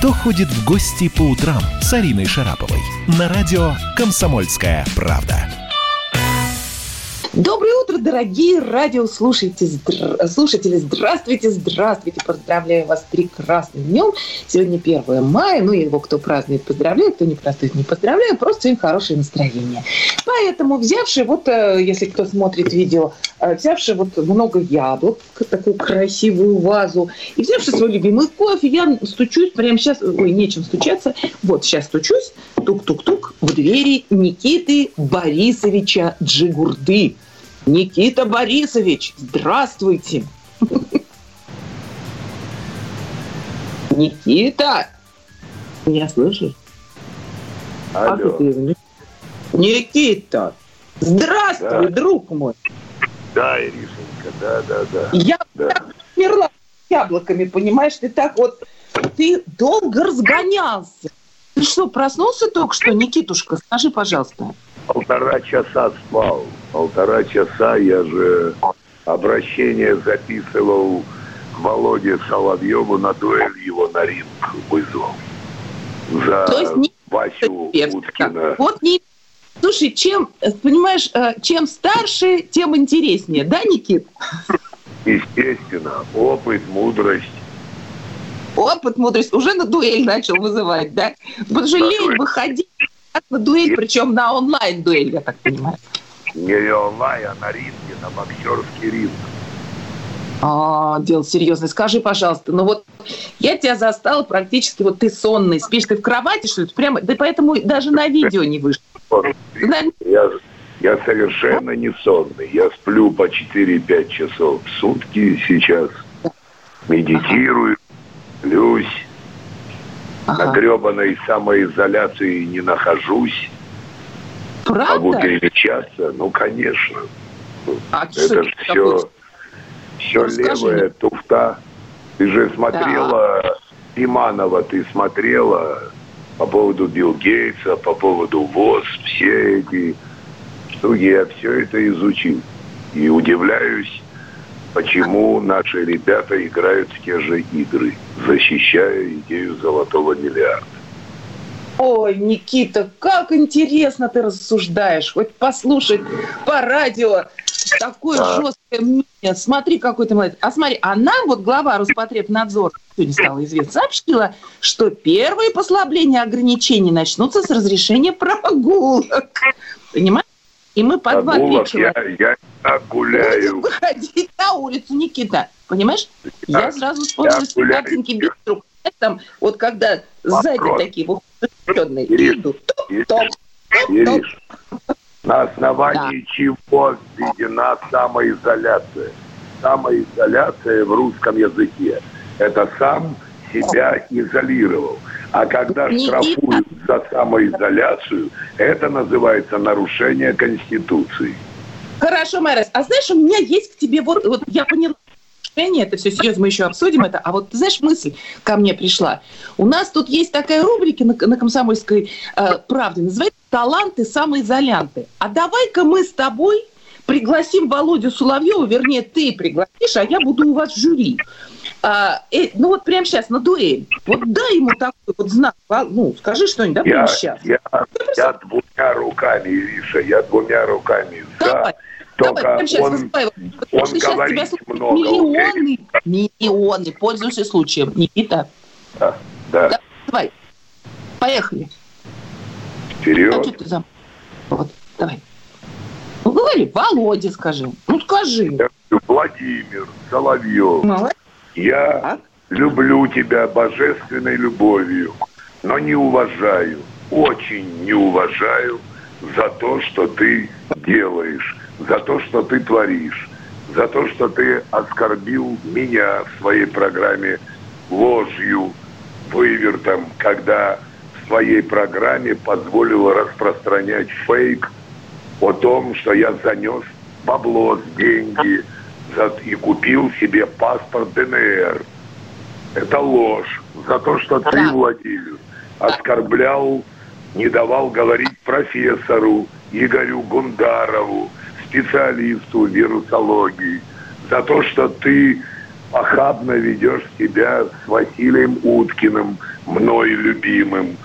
«Кто ходит в гости по утрам» с Ариной Шараповой на радио «Комсомольская правда». Доброе утро, дорогие радиослушатели. Здра... Слушатели, здравствуйте, здравствуйте. Поздравляю вас с прекрасным днем. Сегодня 1 мая. Ну, его кто празднует, поздравляю. Кто не празднует, не поздравляю. Просто сегодня хорошее настроение. Поэтому, взявший вот, э, если кто смотрит видео, э, взявший вот много яблок, такую красивую вазу, и взявший свой любимый кофе, я стучусь прямо сейчас, ой, нечем стучаться, вот сейчас стучусь, тук-тук-тук, в двери Никиты Борисовича Джигурды. Никита Борисович, здравствуйте. Никита, меня слышишь? Алло. Никита, здравствуй, Да. друг мой. Да, Иришенька, да, да, да. Я Да. так умерла с яблоками, понимаешь? Ты так вот, ты долго разгонялся. Ты что, проснулся только что, Никитушка? Скажи, пожалуйста. Полтора часа спал. Полтора часа я же обращение записывал Володе Соловьеву на дуэль его на ринг вызвал. За То есть не Васю. Уткина. Вот не... Слушай, чем, понимаешь, э, чем старше, тем интереснее, да, Никит? Естественно, опыт, мудрость. Опыт, мудрость уже на дуэль начал вызывать, да? Потому что лень выходить на дуэль, причем на онлайн-дуэль, я так понимаю. Не а на ринге, на боксерский ринг. А, дело серьезное. Скажи, пожалуйста, ну вот я тебя застала практически, вот ты сонный, спишь ты в кровати, что ли? Прямо, да поэтому даже на видео не наверное, Я, я совершенно не сонный. Я сплю по 4-5 часов в сутки сейчас. Медитирую, сплюсь. На ага. гребаной самоизоляции не нахожусь. Могу Правда? перемещаться. Ну, конечно. А Это же все, все Расскажи левая туфта. Ты же смотрела Иманова, ты смотрела по поводу Билл Гейтса, по поводу ВОЗ, все эти штуки. Я все это изучил. И удивляюсь, почему наши ребята играют в те же игры, защищая идею золотого миллиарда. Ой, Никита, как интересно ты рассуждаешь. Хоть послушать по радио такое Да. жесткое мнение. Смотри, какой ты молодец. А смотри, а нам вот глава Роспотребнадзора сегодня стало известно, сообщила, что первые послабления ограничений начнутся с разрешения прогулок. Понимаешь? И мы по Прогулок человека я, я гуляю. будем выходить на улицу, Никита. Понимаешь? Я- Я сразу вспомнила я с гуляю. Там, вот когда сзади Вопрос. такие выходные идут. Топ, топ, Ириш, на основании чего введена самоизоляция? Самоизоляция в русском языке – это сам себя изолировал. А когда Никита. штрафуют за самоизоляцию, это называется нарушение Конституции. Хорошо, Мэрис. А знаешь, у меня есть к тебе вот, вот я поняла, решение, это все серьезно, мы еще обсудим это. А вот, ты знаешь, мысль ко мне пришла. У нас тут есть такая рубрика на, на «Комсомольской э, правде», называется «Таланты самоизолянты». А давай-ка мы с тобой пригласим Володю Соловьева, вернее, ты пригласишь, а я буду у вас в жюри. А, э, ну вот прямо сейчас на дуэль. Вот дай ему такой вот знак. Вол- Ну, скажи что-нибудь, да, прямо Я, сейчас. я, я двумя руками, Ириша, я двумя руками за. Давай, Давай, Только сейчас он, он что сейчас говорит тебя слушают много, миллионы, миллионы. Пользуйся случаем. Никита, да, да, давай. Поехали. А вперед. что ты за... Вот, давай. Ну, говори, Володя скажи. Ну, скажи. Я говорю, Владимир Соловьев, Молодец. я Так. люблю тебя божественной любовью, но не уважаю, очень не уважаю за то, что ты делаешь, за то, что ты творишь, за то, что ты оскорбил меня в своей программе ложью, вывертом, когда в своей программе позволил распространять фейк о том, что я занес бабло, деньги за- и купил себе паспорт ДНР. Это ложь. За то, что ты, Да. Владимир, оскорблял, не давал говорить профессору Игорю Гундарову, специалисту вирусологии. За то, что ты охабно ведешь себя с Василием Уткиным, мной любимым.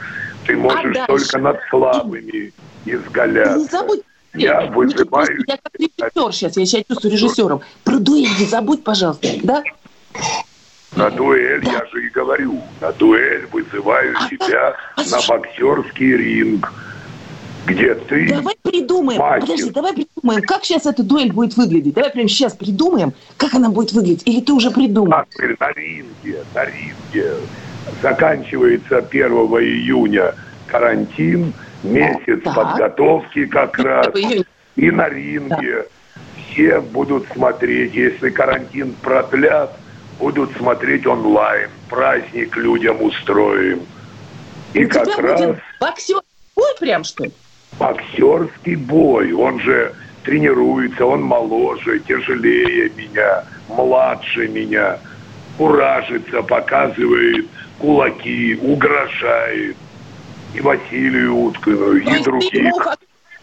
Ты можешь а только над слабыми изгаляться. Не забудь я вызываю... Я как режиссер сейчас, я себя чувствую режиссером. Про дуэль не забудь, пожалуйста, да? На дуэль, да. я же и говорю, на дуэль вызываю а, тебя а, на боксерский ринг, где ты Давай придумаем, мастер. подожди, давай придумаем, как сейчас эта дуэль будет выглядеть. Давай прямо сейчас придумаем, как она будет выглядеть. Или ты уже придумал? А, на ринге, на ринге. Заканчивается 1 июня карантин, месяц так. подготовки как раз. И на ринге. Все будут смотреть, если карантин продлят, будут смотреть онлайн. Праздник людям устроим. И У как тебя раз... Будет боксер бой прям, что ли? Боксерский бой. Он же тренируется, он моложе, тяжелее меня, младше меня. Куражится, показывает кулаки, угрожает и Василию Уткину, и других.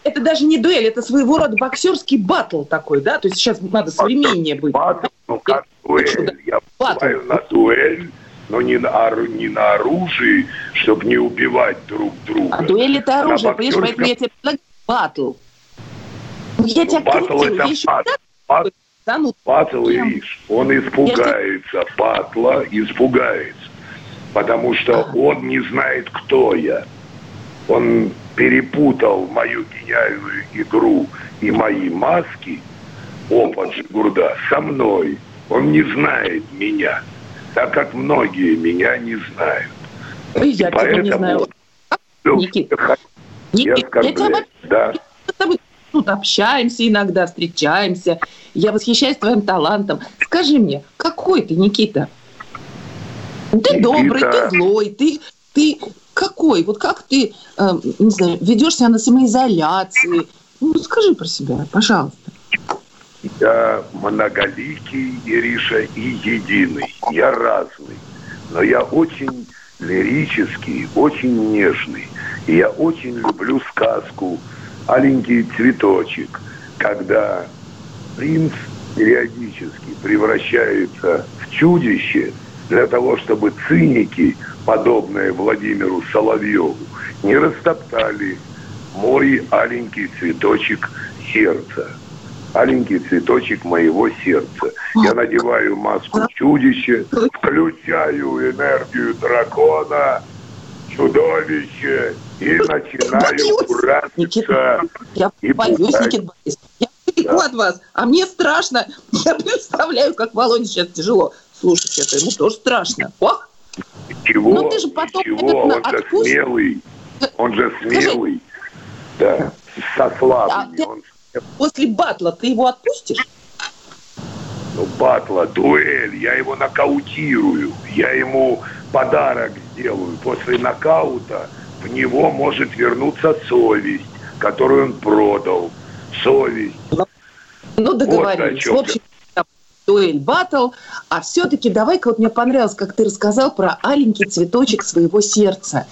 Это даже не дуэль, это своего рода боксерский батл такой, да? То есть сейчас надо современнее быть. Батл, ну как дуэль. Я бываю на дуэль, но не на, не на оружии, чтобы не убивать друг друга. А дуэль это оружие, а понимаешь, поэтому я тебе предлагаю батл. Ну, я тебя батл крутил, это еще батл. Батл, да, ну, батл видишь, он испугается, я... батла испугается, потому что а. он не знает, кто я он перепутал мою гениальную игру и мои маски, опыт Жигурда, со мной. Он не знает меня, так как многие меня не знают. И я тебя не знаю. Никита, я, Никит, я тебя да. с тобой тут общаемся иногда, встречаемся. Я восхищаюсь твоим талантом. Скажи мне, какой ты, Никита? Ты Никита... добрый, ты злой, ты, ты какой? Вот как ты, э, не знаю, ведешь себя на самоизоляции? Ну, скажи про себя, пожалуйста. Я многоликий, Ириша, и единый. Я разный. Но я очень лирический, очень нежный. И я очень люблю сказку «Аленький цветочек», когда принц периодически превращается в чудище для того, чтобы циники – подобное Владимиру Соловьеву, не растоптали мой аленький цветочек сердца. Аленький цветочек моего сердца. Я надеваю маску чудища, включаю энергию дракона, чудовище и начинаю кураться. Я боюсь, Никита Борисович. Я далеко да. от вас, а мне страшно. Я представляю, как Володе сейчас тяжело слушать это. Ему тоже страшно. Ох! Чего? Ну, ты же потом, Чего? Он же смелый. Он же смелый. Да, со славами. А он... После батла ты его отпустишь? Ну, батла, дуэль, я его нокаутирую. Я ему подарок сделаю. После нокаута в него может вернуться совесть, которую он продал. Совесть. Ну, договорились. Вот в общем, дуэль батл, а все-таки давай-ка вот мне понравилось, как ты рассказал про аленький цветочек своего сердца.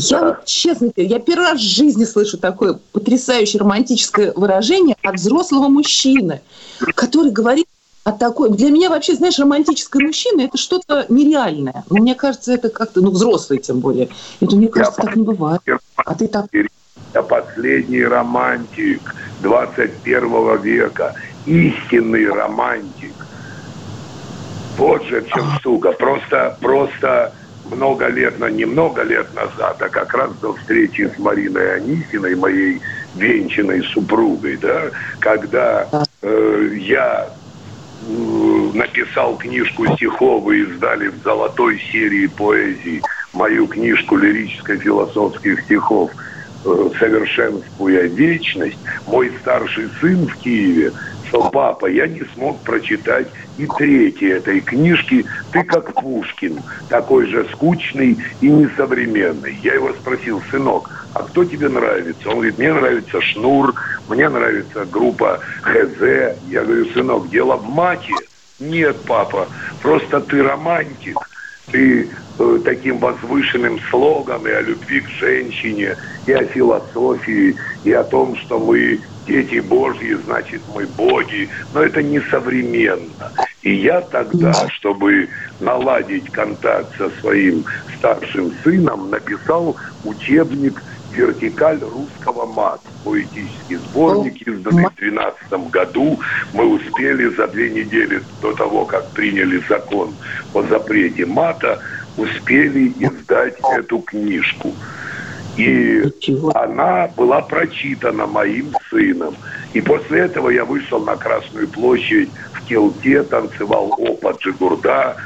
Я вот честно, я первый раз в жизни слышу такое потрясающее романтическое выражение от взрослого мужчины, который говорит о такой... Для меня вообще, знаешь, романтическое мужчина – это что-то нереальное. Мне кажется, это как-то, ну, взрослый тем более. Это, мне кажется, я так не бывает. А ты так... Я последний романтик 21 века, истинный романтик. Вот же в чем штука. Просто, просто много лет, но не много лет назад, а как раз до встречи с Мариной Анисиной, моей венчанной супругой, да, когда э, я э, написал книжку стихов и издали в золотой серии поэзии мою книжку лирическо-философских стихов э, «Совершенствуя вечность», мой старший сын в Киеве что папа, я не смог прочитать и третьей этой книжки «Ты как Пушкин», такой же скучный и несовременный. Я его спросил, сынок, а кто тебе нравится? Он говорит, мне нравится Шнур, мне нравится группа ХЗ. Я говорю, сынок, дело в мате? Нет, папа, просто ты романтик. Ты э, таким возвышенным слогом и о любви к женщине, и о философии, и о том, что мы дети Божьи, значит, мы боги. Но это несовременно. И я тогда, чтобы наладить контакт со своим старшим сыном, написал учебник «Вертикаль русского мат». Поэтический сборник, изданный в 2012 году. Мы успели за две недели до того, как приняли закон о запрете мата, успели издать эту книжку. И она была прочитана моим сыном. И после этого я вышел на Красную площадь в Келте, танцевал опа Джигурда.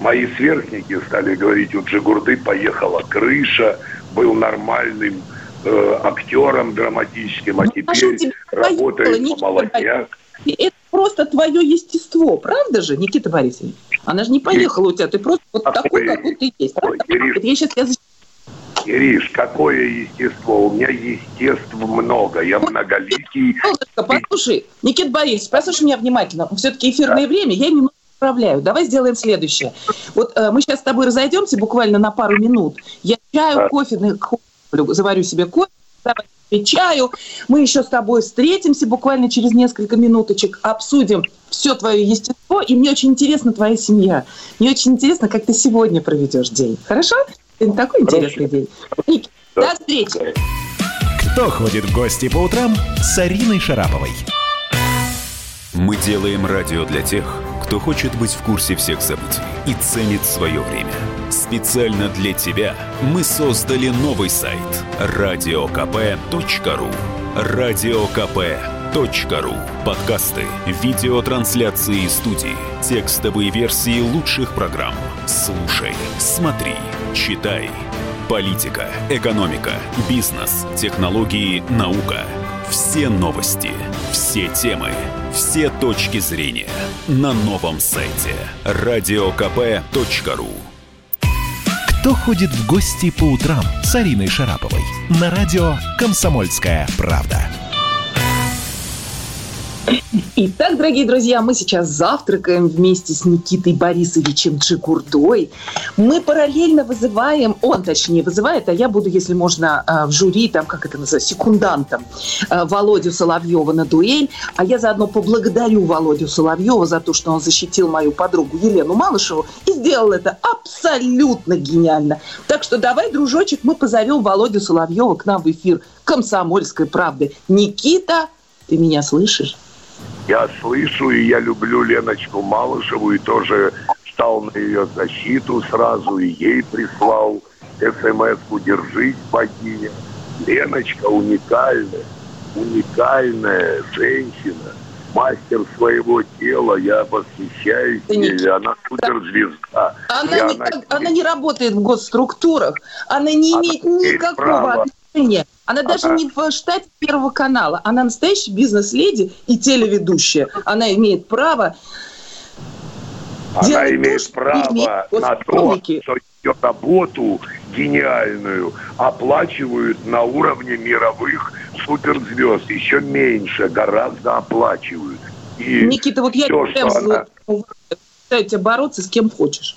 Мои сверстники стали говорить, у Джигурды поехала крыша, был нормальным э, актером драматическим, а ну, теперь работает по молодняк. Это просто твое естество, правда же, Никита Борисович? Она же не поехала у тебя, ты просто вот такой, какой ты есть. Я сейчас я Ириш, какое естество? У меня естеств много. Я многоликий. Послушай, Никит Борисович, послушай меня внимательно. Все-таки эфирное да. время, я немного управляю. Давай сделаем следующее. Вот э, мы сейчас с тобой разойдемся буквально на пару минут. Я чаю, да. кофе, заварю себе кофе, давай чаю. Мы еще с тобой встретимся буквально через несколько минуточек, обсудим все твое естество, и мне очень интересна твоя семья. Мне очень интересно, как ты сегодня проведешь день. Хорошо? Сегодня такой интересный день. Ник, да. до встречи. Кто ходит в гости по утрам с Ариной Шараповой? Мы делаем радио для тех, кто хочет быть в курсе всех событий и ценит свое время. Специально для тебя мы создали новый сайт радиокп.ру радиокп.ру Подкасты, видеотрансляции студии, текстовые версии лучших программ. Слушай, смотри, читай. Политика, экономика, бизнес, технологии, наука. Все новости, все темы, все точки зрения на новом сайте радиокп.ру Кто ходит в гости по утрам с Ариной Шараповой на радио «Комсомольская правда». Итак, дорогие друзья, мы сейчас завтракаем вместе с Никитой Борисовичем Джигурдой. Мы параллельно вызываем, он точнее вызывает, а я буду, если можно, э, в жюри, там, как это называется, секундантом, э, Володю Соловьева на дуэль. А я заодно поблагодарю Володю Соловьева за то, что он защитил мою подругу Елену Малышеву и сделал это абсолютно гениально. Так что давай, дружочек, мы позовем Володю Соловьева к нам в эфир «Комсомольской правды». Никита, ты меня слышишь? Я слышу, и я люблю Леночку Малышеву, и тоже стал на ее защиту сразу, и ей прислал смс-ку «Держись, богиня». Леночка уникальная, уникальная женщина, мастер своего тела, я восхищаюсь ей, она суперзвезда. Она, не, она, она не работает в госструктурах, она не она имеет никакого отношения она даже ага. не в штате Первого канала. Она настоящая бизнес-леди и телеведущая. Она имеет право она имеет то, право на то, что ее работу гениальную оплачивают на уровне мировых суперзвезд. Еще меньше, гораздо оплачивают. И Никита, вот я прям она... тебя бороться с кем хочешь.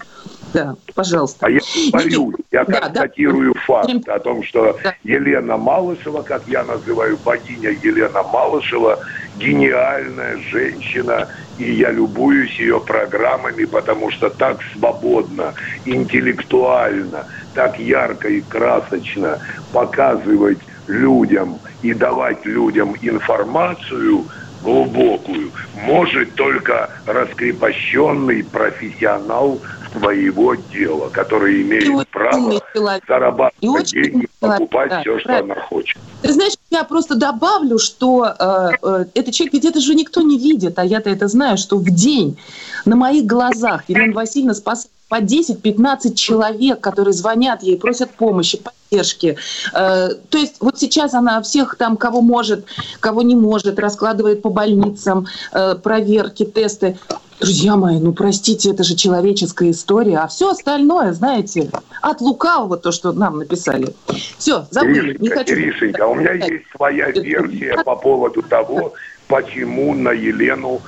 Да, пожалуйста. А я говорю, я да, констатирую да. факт о том, что да. Елена Малышева, как я называю богиня Елена Малышева, гениальная женщина, и я любуюсь ее программами, потому что так свободно, интеллектуально, так ярко и красочно показывать людям и давать людям информацию глубокую может только раскрепощенный профессионал своего дела, который имеет право зарабатывать деньги, покупать да, все, правильно. что она хочет. Ты знаешь, я просто добавлю, что э, э, этот человек, ведь это же никто не видит, а я-то это знаю, что в день на моих глазах Елена Васильевна спасает по 10-15 человек, которые звонят ей, просят помощи, поддержки. Э, то есть вот сейчас она всех там, кого может, кого не может, раскладывает по больницам, э, проверки, тесты. Друзья мои, ну простите, это же человеческая история, а все остальное, знаете, от лукавого то, что нам написали. Все, забыли. Иришенька, не хочу... Иришенька, у меня есть своя версия по поводу того, почему на Елену,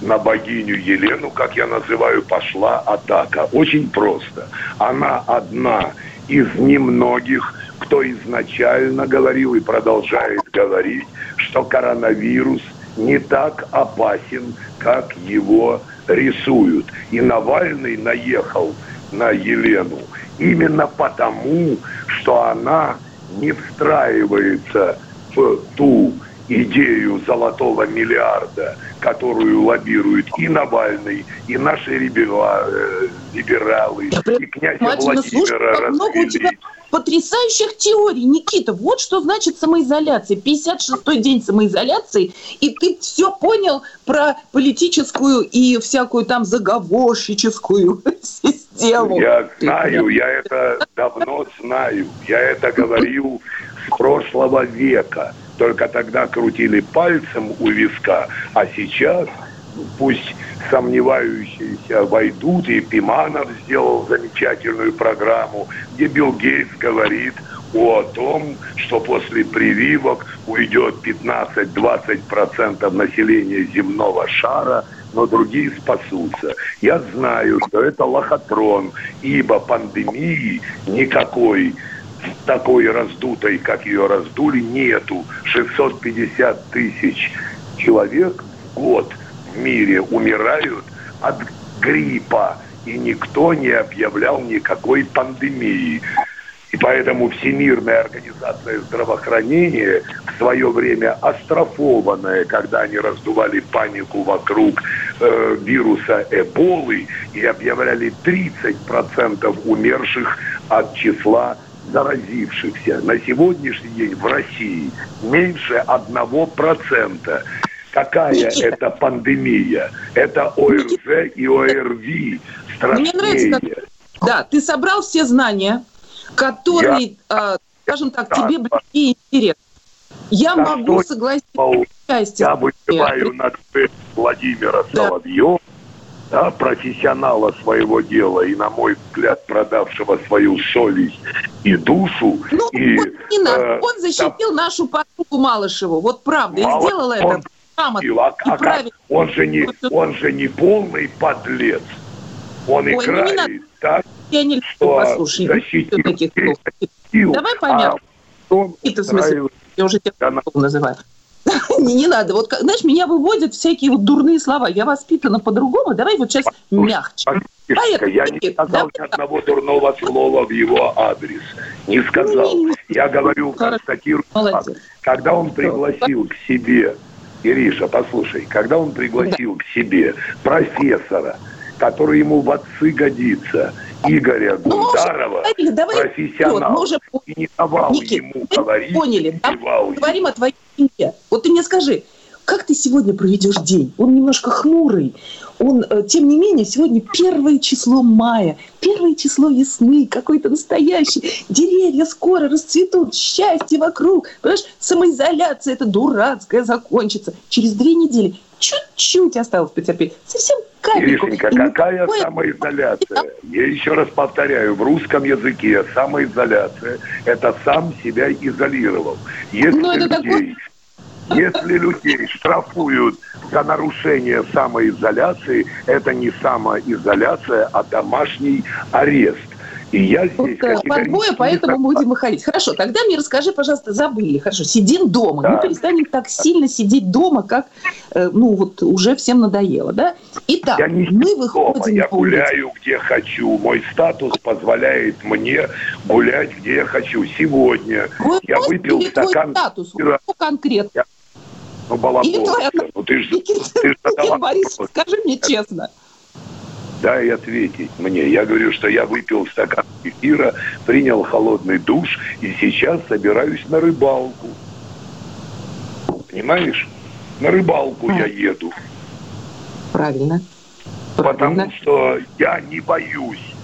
на богиню Елену, как я называю, пошла атака. Очень просто. Она одна из немногих, кто изначально говорил и продолжает говорить, что коронавирус не так опасен, как его рисуют. И Навальный наехал на Елену именно потому, что она не встраивается в ту идею золотого миллиарда, которую лоббируют и Навальный, и наши э, либералы, и князь Владимира тебя потрясающих теорий, Никита. Вот что значит самоизоляция. 56-й день самоизоляции, и ты все понял про политическую и всякую там заговорщическую систему. Я знаю, я это давно знаю. Я это говорю с прошлого века. Только тогда крутили пальцем у виска, а сейчас пусть сомневающиеся войдут, и Пиманов сделал замечательную программу, где Билл Гейтс говорит о том, что после прививок уйдет 15-20% населения земного шара, но другие спасутся. Я знаю, что это лохотрон, ибо пандемии никакой такой раздутой, как ее раздули, нету. 650 тысяч человек в год в мире умирают от гриппа, и никто не объявлял никакой пандемии. И поэтому Всемирная организация здравоохранения в свое время астрофованная, когда они раздували панику вокруг э, вируса Эболы и объявляли 30% умерших от числа заразившихся на сегодняшний день в России меньше одного процента. Какая Никита. это пандемия? Это ОРЗ Никита. и ОРВИ страшнее. Мне нравится, как... Да, ты собрал все знания, которые, я... э, скажем так, да, тебе близки и интересны. Я да могу согласиться. Я вызываю на Владимира да. Соловьева да, профессионала своего дела и, на мой взгляд, продавшего свою совесть и душу. Ну, и, вот не надо. Э, он защитил да, нашу подругу Малышеву. Вот правда, Мало, и сделал это грамотно а правильно. Он же, не, он же не полный подлец. Он Ой, играет ну не так, Я не что послушай, защитил, таких защитил, Давай поймем. А Это в смысле, я уже тебя называю. не, не надо. Вот, знаешь, меня выводят всякие вот дурные слова. Я воспитана по-другому. Давай вот сейчас мягче. Поэтому, я не сказал давай. ни одного дурного слова в его адрес. Не сказал. Я говорю, констатирую факт. Когда он пригласил к себе, Ириша, послушай, когда он пригласил да. к себе профессора, который ему в отцы годится, Игоря ну, Гундарова, ну, давай профессионал, мы уже... и не давал Никит, ему говорить. Поняли, да? говорим о твоей семье. Вот ты мне скажи, как ты сегодня проведешь день? Он немножко хмурый. Он, э, тем не менее, сегодня первое число мая, первое число весны, какой-то настоящий. Деревья скоро расцветут, счастье вокруг. Понимаешь, самоизоляция это дурацкая закончится. Через две недели чуть-чуть осталось потерпеть. Совсем капельку. Иришенька, какая никакой... самоизоляция? Я еще раз повторяю, в русском языке самоизоляция – это сам себя изолировал. Если Но ну, это людей, такой... если людей штрафуют за нарушение самоизоляции, это не самоизоляция, а домашний арест. И я здесь вот, подбоя, поэтому не будем выходить. Хорошо, тогда мне расскажи, пожалуйста, забыли. Хорошо, сидим дома. Да. Мы перестанем так сильно сидеть дома, как, э, ну, вот уже всем надоело, да? Итак, я не мы выходим... Дома. Я гуляю, где хочу. Мой статус позволяет мне гулять, где я хочу. Сегодня Вы я выпил стакан... статус? Что конкретно? Я... Ну, балабол. Ну, ты же... Ты же Борис, скажи мне честно дай ответить мне. Я говорю, что я выпил стакан эфира, принял холодный душ и сейчас собираюсь на рыбалку. Понимаешь? На рыбалку я еду. Правильно. Потому Правильно. что я не боюсь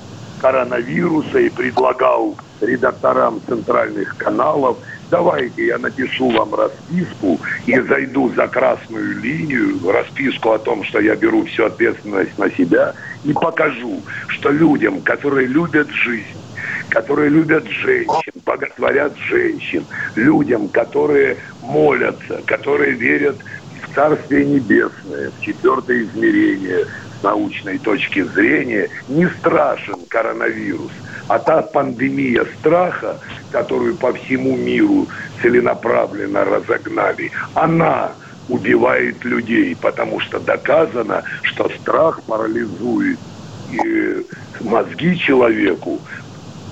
коронавируса и предлагал редакторам центральных каналов – давайте я напишу вам расписку и зайду за красную линию, расписку о том, что я беру всю ответственность на себя и покажу, что людям, которые любят жизнь, которые любят женщин, боготворят женщин, людям, которые молятся, которые верят в Царствие Небесное, в четвертое измерение с научной точки зрения, не страшен коронавирус – а та пандемия страха, которую по всему миру целенаправленно разогнали, она убивает людей, потому что доказано, что страх парализует и мозги человеку,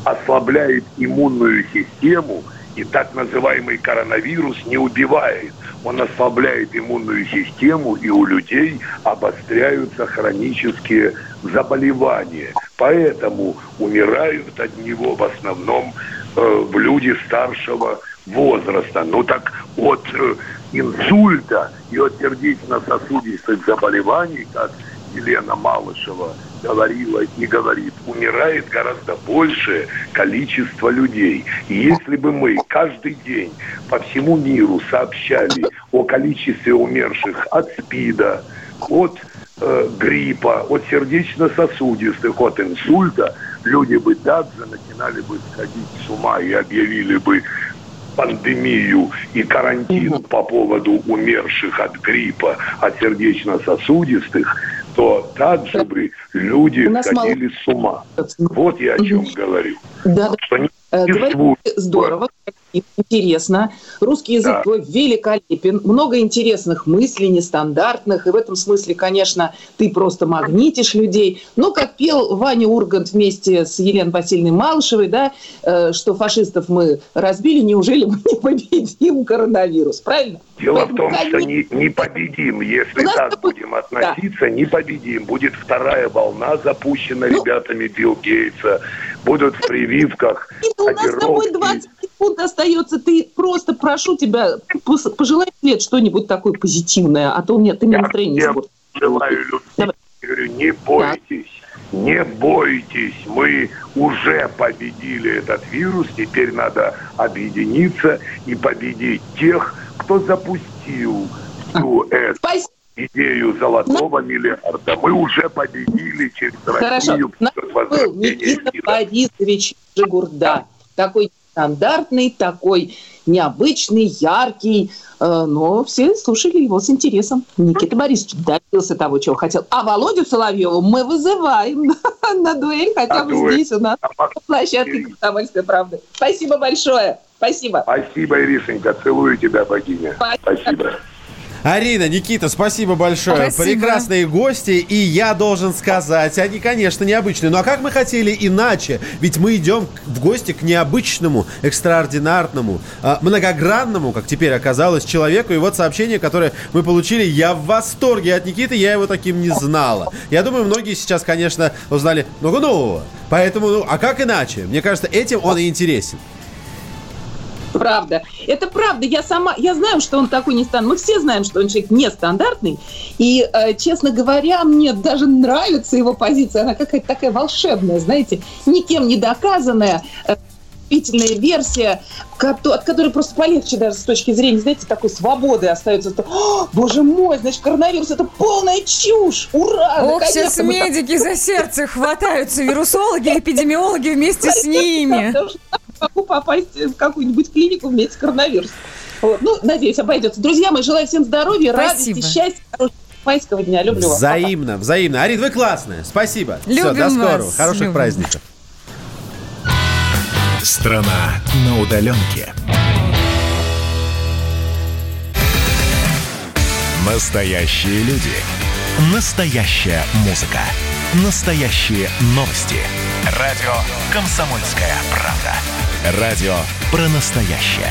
ослабляет иммунную систему, и так называемый коронавирус не убивает. Он ослабляет иммунную систему, и у людей обостряются хронические заболевания. Поэтому умирают от него в основном э, люди старшего возраста. Ну так от э, инсульта и от сердечно-сосудистых заболеваний, как Елена Малышева говорила и говорит, умирает гораздо большее количество людей. И если бы мы каждый день по всему миру сообщали о количестве умерших от СПИДа, от э, гриппа, от сердечно-сосудистых, от инсульта, люди бы также начинали бы сходить с ума и объявили бы пандемию и карантин по поводу умерших от гриппа, от сердечно-сосудистых, то также бы люди сходили мало... с ума. Вот я о чем говорю. Да, что не Э, говорите интересно. Русский язык да. великолепен. Много интересных мыслей, нестандартных. И в этом смысле, конечно, ты просто магнитишь людей. Но, как пел Ваня Ургант вместе с Еленой Васильевной Малышевой, да, э, что фашистов мы разбили, неужели мы не победим коронавирус? Правильно? Дело в том, что не, не победим. Если так будем относиться, да. не победим. Будет вторая волна запущена ну, ребятами Билл Гейтса. Будут в прививках у нас с тобой 20 секунд остается. Ты просто прошу тебя, пожелай лет что-нибудь такое позитивное, а то у меня ты мне настроение Я желаю людям, говорю, не бойтесь. Не бойтесь, мы уже победили этот вирус, теперь надо объединиться и победить тех, кто запустил всю эту Спасибо идею золотого ну, миллиарда. Мы уже победили через Россию. Хорошо. Был Никита Борисович Жигурда такой стандартный, такой необычный, яркий, э, но все слушали его с интересом. Никита Борисович добился того, чего хотел. А Володю Соловьеву мы вызываем на дуэль хотя бы здесь у нас на площадке «Комсомольской правды». Спасибо большое. Спасибо. Спасибо, Иришенька. Целую тебя, богиня. Спасибо. Арина, Никита, спасибо большое. Спасибо. Прекрасные гости. И я должен сказать, они, конечно, необычные. Ну а как мы хотели иначе? Ведь мы идем в гости к необычному, экстраординарному, а, многогранному, как теперь оказалось, человеку. И вот сообщение, которое мы получили. Я в восторге от Никиты, я его таким не знала. Я думаю, многие сейчас, конечно, узнали много нового. Поэтому, ну, а как иначе? Мне кажется, этим он и интересен. Правда. Это правда. Я сама, я знаю, что он такой нестандартный. Мы все знаем, что он человек нестандартный. И, э, честно говоря, мне даже нравится его позиция. Она какая-то такая волшебная, знаете, никем не доказанная э, впечатлительная версия, от которой просто полегче даже с точки зрения, знаете, такой свободы остается. О, боже мой, значит, коронавирус – это полная чушь! Ура! Ох, сейчас медики так... за сердце хватаются, вирусологи, эпидемиологи вместе с ними могу попасть в какую-нибудь клинику вместе с коронавирусом. Вот. Ну, надеюсь, обойдется. Друзья мои, желаю всем здоровья, Спасибо. радости, счастья, хорошего майского дня. Люблю вас. Взаимно, Пока. взаимно. Арин, вы классная. Спасибо. Любим Все, до скорого. Вас. Хороших Любим. праздников. Страна на удаленке. Настоящие люди. Настоящая музыка. Настоящие новости. Радио «Комсомольская правда». Радио про настоящее.